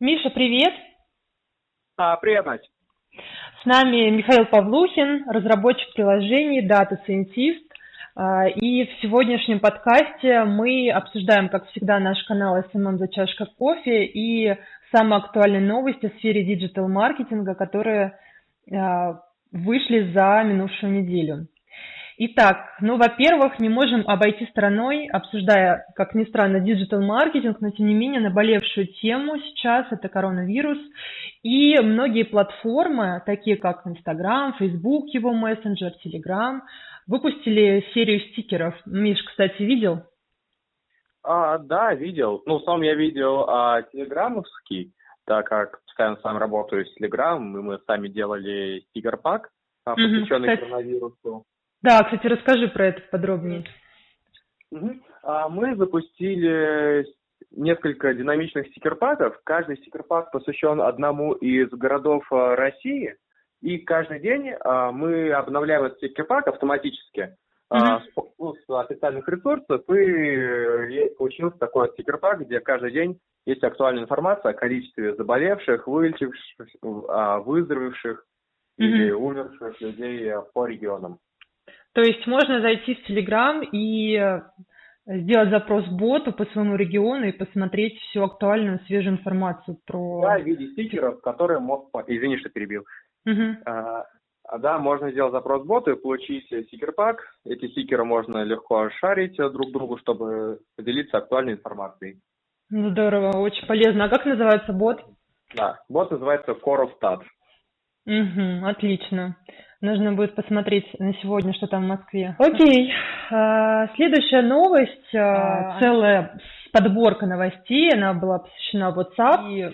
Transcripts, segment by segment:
Миша, привет! А, привет, Настя. С нами Михаил Павлухин, разработчик приложений, data scientist. И в сегодняшнем подкасте мы обсуждаем, как всегда, наш канал SMM за чашкой кофе и самые актуальные новости в сфере digital-маркетинга, которые а, вышли за минувшую неделю. Итак, ну, во-первых, не можем обойти стороной, обсуждая, как ни странно, digital-маркетинг, но тем не менее наболевшую тему сейчас – это коронавирус. И многие платформы, такие как Instagram, Facebook, его мессенджер, Telegram, выпустили серию стикеров. Миш, кстати, видел? А, да, видел. Ну, сам я видел а, телеграммовский, так как постоянно сам работаю с Telegram, и мы сами делали стикер-пак, а, посвященный mm-hmm, коронавирусу. Да, кстати, расскажи про это подробнее. А, мы запустили несколько динамичных стикерпаков. Каждый стикерпак посвящен одному из городов а, России. И каждый день а, мы обновляем этот стикерпак автоматически mm-hmm. с, официальных ресурсов. И получился такой стикерпак, где каждый день есть актуальная информация о количестве заболевших, вылечивших, выздоровевших mm-hmm. или умерших людей по регионам. То есть можно зайти в Телеграм и э, сделать запрос боту по своему региону и посмотреть всю актуальную, свежую информацию про... Да, в виде стикеров, которые мог... Извини, что перебил. Угу. А, да, можно сделать запрос боту и получить стикер-пак. Эти стикеры можно легко шарить друг другу, чтобы поделиться актуальной информацией. Ну, здорово, очень полезно. А как называется бот? Да, бот называется Core of Stats. Угу, отлично. Нужно будет посмотреть на сегодня, что там в Москве. Окей. А, следующая новость, а, целая подборка новостей, она была посвящена WhatsApp. И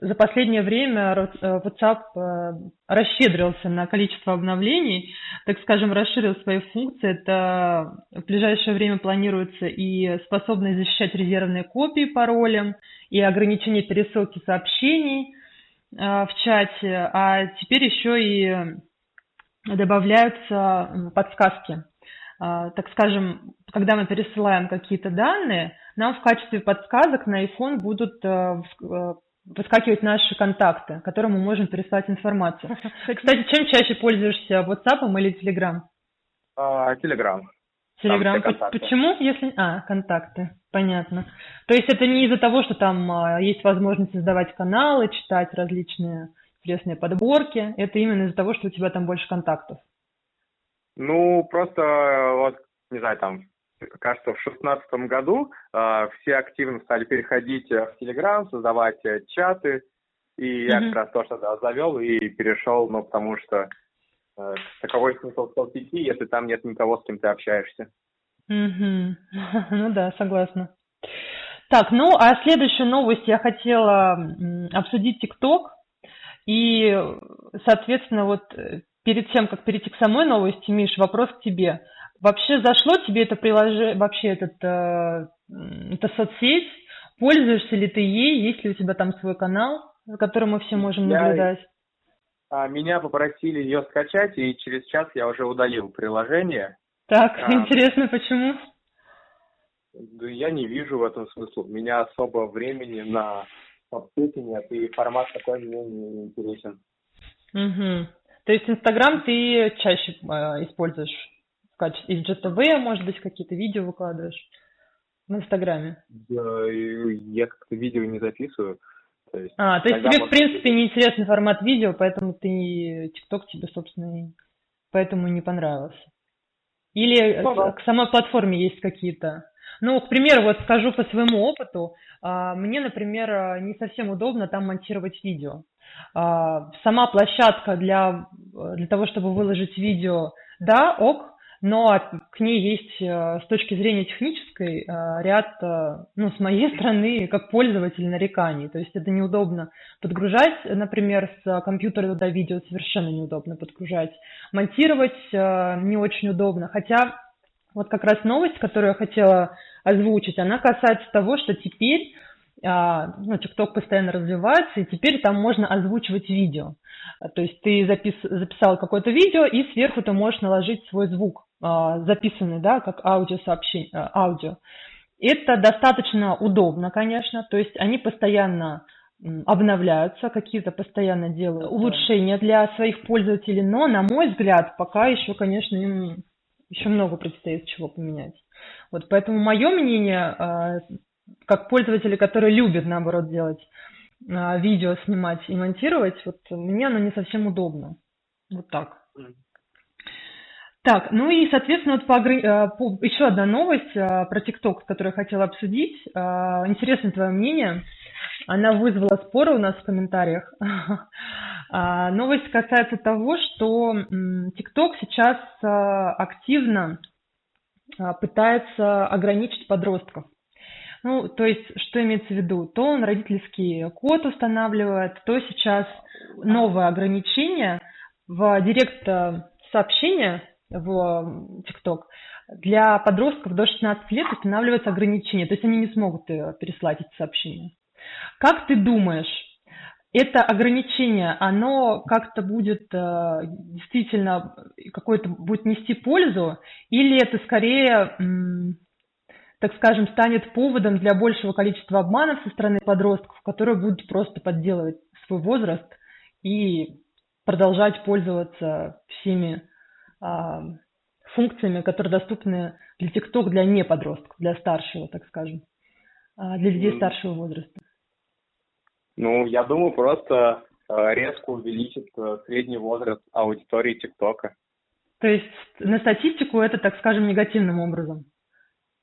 за последнее время э, WhatsApp э, расщедрился на количество обновлений, так скажем, расширил свои функции. Это в ближайшее время планируется и способность защищать резервные копии паролем, и ограничение пересылки сообщений э, в чате, а теперь еще и добавляются подсказки. А, так скажем, когда мы пересылаем какие-то данные, нам в качестве подсказок на iPhone будут э, э, выскакивать наши контакты, которым мы можем переслать информацию. Кстати, чем чаще пользуешься WhatsApp или Telegram? Telegram. Telegram. Почему, если... А, контакты. Понятно. То есть это не из-за того, что там а, есть возможность создавать каналы, читать различные интересные подборки. Это именно из-за того, что у тебя там больше контактов. Ну, просто вот, не знаю, там, кажется, в шестнадцатом году э, все активно стали переходить в Телеграм, создавать э, чаты. И mm-hmm. я как раз тоже тогда завел и перешел, ну, потому что э, таковой смысл в соцсети, если там нет никого, с кем ты общаешься. Угу. Ну да, согласна. Так, ну а следующую новость я хотела обсудить ТикТок. И, соответственно, вот э, перед тем, как перейти к самой новости, Миш, вопрос к тебе. Вообще зашло тебе это приложение, вообще этот, э, эта соцсеть? Пользуешься ли ты ей? Есть ли у тебя там свой канал, за которым мы все можем наблюдать? А, меня попросили ее скачать, и через час я уже удалил приложение. Так, а, интересно, почему? Я не вижу в этом смысла. У меня особо времени на соцсети нет, и формат такой мне не интересен. Угу. То есть Инстаграм ты чаще э, используешь в качестве из GTV, может быть, какие-то видео выкладываешь в Инстаграме? Я, я как-то видео не записываю. То есть, а, то есть тебе, в принципе, не интересный формат видео, поэтому ты ТикТок тебе, собственно, поэтому не понравился. Или ну, да. к самой платформе есть какие-то ну, к примеру, вот скажу по своему опыту, а, мне, например, не совсем удобно там монтировать видео. А, сама площадка для, для того, чтобы выложить видео, да, ок, но к ней есть э, с точки зрения технической э, ряд, э, ну, с моей стороны, как пользователь, нареканий. То есть это неудобно подгружать, например, с компьютера туда видео совершенно неудобно подгружать. Монтировать не очень удобно, хотя вот как раз новость, которую я хотела озвучить, она касается того, что теперь а, ну, TikTok постоянно развивается, и теперь там можно озвучивать видео. То есть ты запис, записал какое-то видео, и сверху ты можешь наложить свой звук, а, записанный, да, как аудиосообщение, а, аудио. Это достаточно удобно, конечно, то есть они постоянно обновляются, какие-то постоянно делают улучшения для своих пользователей, но, на мой взгляд, пока еще, конечно, им еще много предстоит чего поменять. Вот поэтому мое мнение, а, как пользователи, которые любят, наоборот, делать а, видео, снимать и монтировать, вот мне оно не совсем удобно. Вот так. Так, ну и, соответственно, вот по, а, по, еще одна новость про ТикТок, которую я хотела обсудить. Интересно твое мнение. Она вызвала споры у нас в комментариях. Новость касается того, что TikTok сейчас активно пытается ограничить подростков. Ну, то есть, что имеется в виду? То он родительский код устанавливает, то сейчас новое ограничение в директ сообщения в TikTok для подростков до 16 лет устанавливается ограничение, то есть они не смогут э, переслать эти сообщения. Как ты думаешь, это ограничение, оно как-то будет э, действительно какой-то будет нести пользу, или это скорее, так скажем, станет поводом для большего количества обманов со стороны подростков, которые будут просто подделывать свой возраст и продолжать пользоваться всеми э, функциями, которые доступны для TikTok для не подростков, для старшего, так скажем, э, для людей старшего возраста. Ну, я думаю, просто э, резко увеличит э, средний возраст аудитории ТикТока. То есть на статистику это, так скажем, негативным образом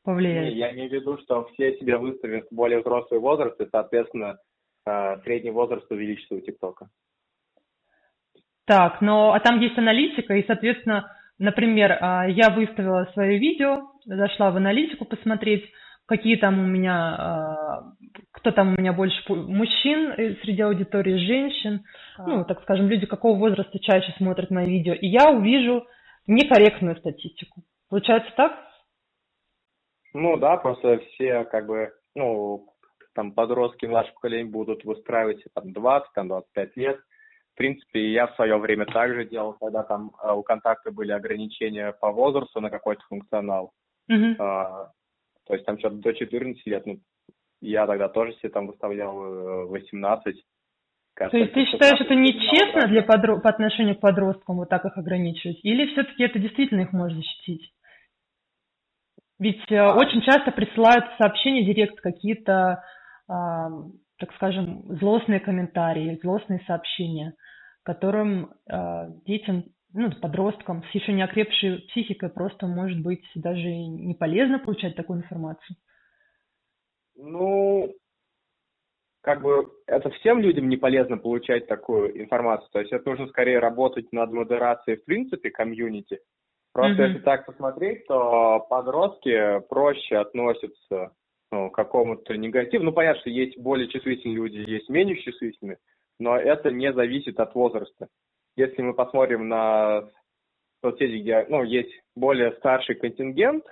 повлияет? Не, я имею в виду, что все себе выставят более взрослый возраст, и, соответственно, э, средний возраст увеличится у ТикТока. Так, но а там есть аналитика, и, соответственно, например, я выставила свое видео, зашла в аналитику посмотреть, какие там у меня, а, кто там у меня больше мужчин среди аудитории, женщин, ну, так скажем, люди какого возраста чаще смотрят мои видео, и я увижу некорректную статистику. Получается так? Ну да, просто все как бы, ну, там подростки младшего поколения будут выстраивать там 20, там 25 лет. В принципе, я в свое время также делал, когда там а, у контакта были ограничения по возрасту на какой-то функционал. Uh-huh. То есть там что-то до 14 лет, ну, я тогда тоже себе там выставлял 18. Э, Кажется, То есть ты считаешь, это нечестно для подро... по отношению к подросткам вот так их ограничивать? Или все-таки это действительно их может защитить? Ведь э, а... очень часто присылают сообщения директ какие-то, э, так скажем, злостные комментарии, злостные сообщения, которым э, детям ну, подросткам с еще не окрепшей психикой просто, может быть, даже не полезно получать такую информацию? Ну, как бы это всем людям не полезно получать такую информацию. То есть это нужно скорее работать над модерацией в принципе комьюнити. Просто mm-hmm. если так посмотреть, то подростки проще относятся ну, к какому-то негативу. Ну, понятно, что есть более чувствительные люди, есть менее чувствительные, но это не зависит от возраста если мы посмотрим на соцсети, где ну, есть более старший контингент,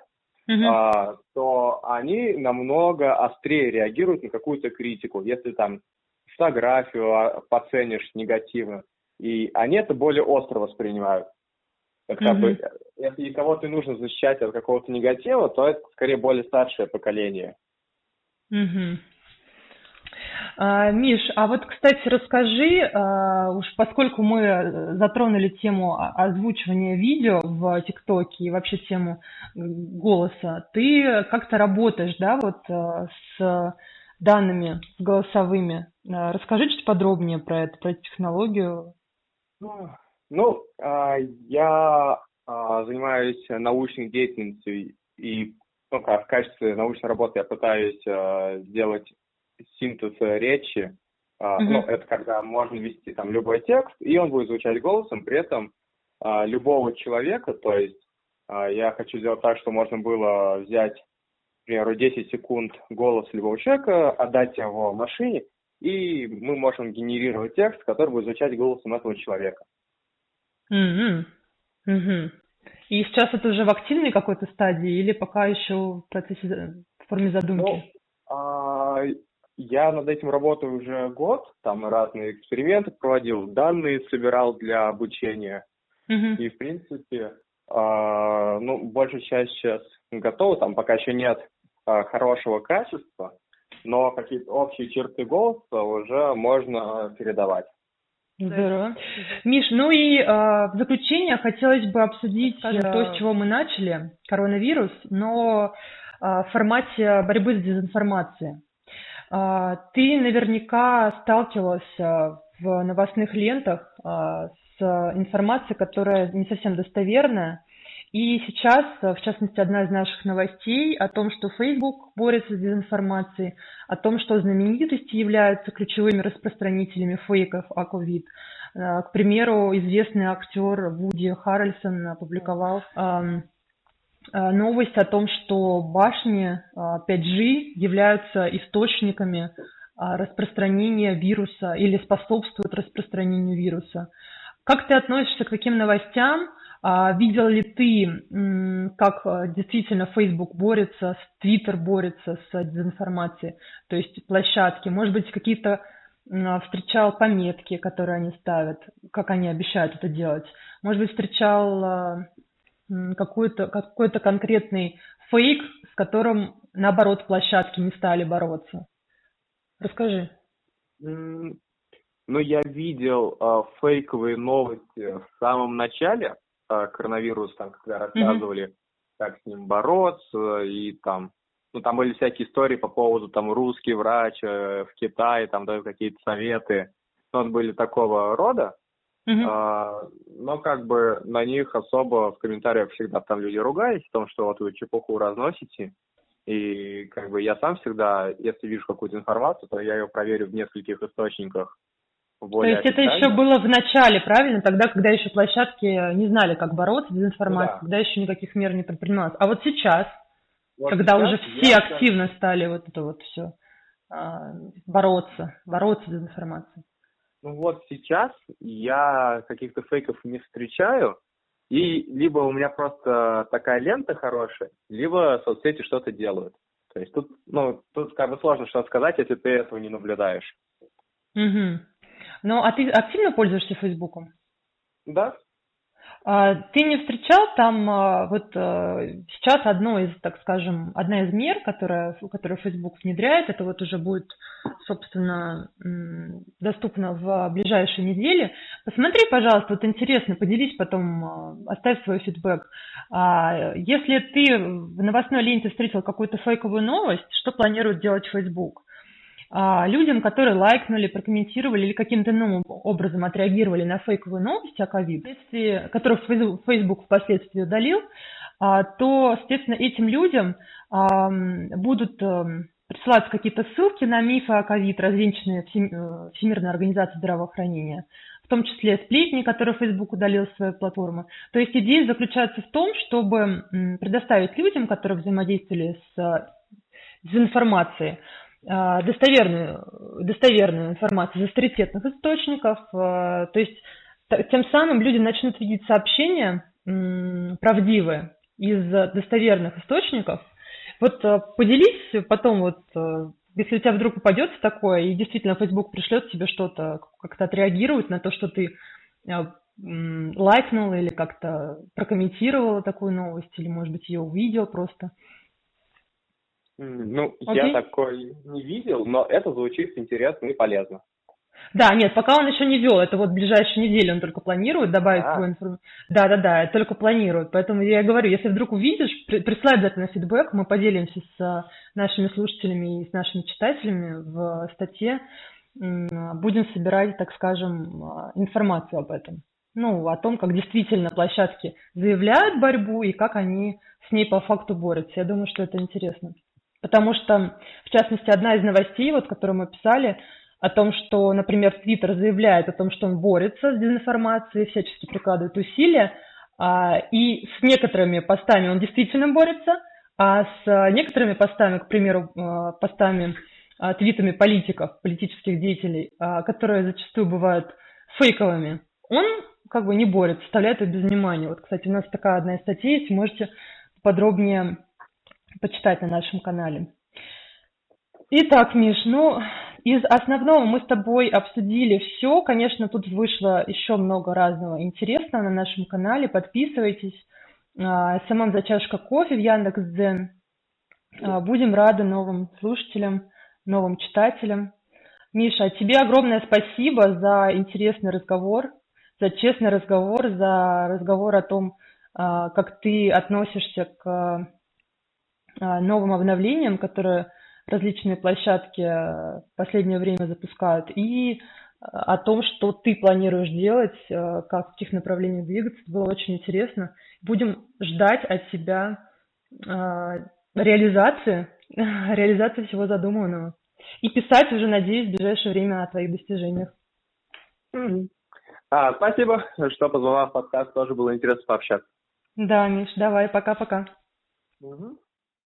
uh-huh. а, то они намного острее реагируют на какую-то критику. Если там фотографию а, поценишь негативно, и они это более остро воспринимают. Это uh-huh. бы, если кого-то нужно защищать от какого-то негатива, то это скорее более старшее поколение. Uh-huh. А, Миш, а вот, кстати, расскажи, а, уж поскольку мы затронули тему озвучивания видео в ТикТоке и вообще тему голоса, ты как-то работаешь, да, вот а, с данными голосовыми. Расскажи чуть подробнее про это, про эту технологию. Ну, я занимаюсь научной деятельностью и ну, в качестве научной работы я пытаюсь сделать синтез речи. Mm-hmm. Ну, это когда можно ввести там любой текст, и он будет звучать голосом, при этом а, любого человека, то есть а, я хочу сделать так, что можно было взять, к примеру, 10 секунд голос любого человека, отдать его машине, и мы можем генерировать текст, который будет звучать голосом этого человека. Mm-hmm. Mm-hmm. И сейчас это уже в активной какой-то стадии или пока еще в процессе, в форме задумки? Ну, а, я над этим работаю уже год, там разные эксперименты проводил, данные собирал для обучения. Mm-hmm. И, в принципе, э, ну, большая часть сейчас готова, там пока еще нет э, хорошего качества, но какие-то общие черты голоса уже можно передавать. Здорово. Миш, ну и э, в заключение хотелось бы обсудить Скажем, то, с чего мы начали, коронавирус, но э, в формате борьбы с дезинформацией. Э, ты наверняка сталкивался в новостных лентах э, с информацией, которая не совсем достоверная, и сейчас, в частности, одна из наших новостей о том, что Facebook борется с дезинформацией, о том, что знаменитости являются ключевыми распространителями фейков о COVID. К примеру, известный актер Вуди Харрельсон опубликовал новость о том, что башни 5G являются источниками распространения вируса или способствуют распространению вируса. Как ты относишься к таким новостям? А, видел ли ты, как а, действительно Facebook борется, Twitter борется с дезинформацией, то есть площадки? Может быть, какие-то а, встречал пометки, которые они ставят, как они обещают это делать? Может быть, встречал какой-то какой конкретный фейк, с которым, наоборот, площадки не стали бороться? Расскажи. Ну, я видел э, фейковые новости в самом начале, э, коронавирус, там, когда рассказывали, mm-hmm. как с ним бороться, и там, ну, там были всякие истории по поводу, там, русский врач э, в Китае, там дают какие-то советы, вот были такого рода, э, но как бы на них особо в комментариях всегда там люди ругались, о том, что вот вы чепуху разносите, и как бы я сам всегда, если вижу какую-то информацию, то я ее проверю в нескольких источниках, более То есть это еще было в начале, правильно? Тогда, когда еще площадки не знали, как бороться с информацией, да. когда еще никаких мер не предпринималось. А вот сейчас, вот когда сейчас уже все активно стали вот это вот все а, бороться, бороться с информацией. Ну вот сейчас я каких-то фейков не встречаю, и либо у меня просто такая лента хорошая, либо соцсети что-то делают. То есть тут, ну, тут как бы сложно что сказать, если ты этого не наблюдаешь. Угу. Ну, а ты активно пользуешься Фейсбуком? Да. А, ты не встречал там а, вот а, сейчас одно из, так скажем, одна из мер, которая, которую Facebook внедряет, это вот уже будет, собственно, доступно в ближайшие недели. Посмотри, пожалуйста, вот интересно, поделись потом, оставь свой фидбэк. Если ты в новостной ленте встретил какую-то фейковую новость, что планирует делать Facebook? А, людям, которые лайкнули, прокомментировали или каким-то иным образом отреагировали на фейковые новости о ковид, которых Facebook впоследствии удалил, а, то, соответственно, этим людям будут эм, присылаться какие-то ссылки на мифы о ковид, развенчанные э, Всемирной организацией здравоохранения, в том числе сплетни, которые Facebook удалил с своей платформы. То есть идея заключается в том, чтобы предоставить людям, которые взаимодействовали с э, дезинформацией, а, достоверную, достоверную информацию из авторитетных источников. А, то есть тем самым люди начнут видеть сообщения правдивые из достоверных источников. Вот а, поделись потом, вот, если у тебя вдруг попадется такое, и действительно Facebook пришлет тебе что-то, как-то отреагирует на то, что ты лайкнул или как-то прокомментировала такую новость, или, может быть, ее увидел просто – ну, okay. я такой не видел, но это звучит интересно и полезно. Да, нет, пока он еще не вел, это вот в ближайшие недели он только планирует добавить а. свою информацию. Да, да, да, только планирует. Поэтому я говорю, если вдруг увидишь, присылай обязательно фидбэк, мы поделимся с а, нашими слушателями и с нашими читателями в статье. Будем собирать, так скажем, а, информацию об этом. Ну, о том, как действительно площадки заявляют борьбу и как они с ней по факту борются. Я думаю, что это интересно. Потому что, в частности, одна из новостей, вот, которую мы писали, о том, что, например, Твиттер заявляет о том, что он борется с дезинформацией, всячески прикладывает усилия, а, и с некоторыми постами он действительно борется, а с некоторыми постами, к примеру, а, постами, а, твитами политиков, политических деятелей, которые зачастую бывают фейковыми, он как бы не борется, оставляет их без внимания. Вот, кстати, у нас такая одна из статей есть, можете подробнее почитать на нашем канале. Итак, Миш, ну, из основного мы с тобой обсудили все. Конечно, тут вышло еще много разного интересного на нашем канале. Подписывайтесь. А, SMM за чашка кофе в Яндекс.Дзен. А, будем рады новым слушателям новым читателям. Миша, тебе огромное спасибо за интересный разговор, за честный разговор, за разговор о том, а, как ты относишься к а, новым обновлениям, которые различные площадки в последнее время запускают, и о том, что ты планируешь делать, как в каких направлениях двигаться. Было очень интересно. Будем ждать от тебя реализации, реализации всего задуманного. И писать уже, надеюсь, в ближайшее время о твоих достижениях. А, спасибо, что позвала в подкаст, тоже было интересно пообщаться. Да, Миш, давай, пока-пока. Угу.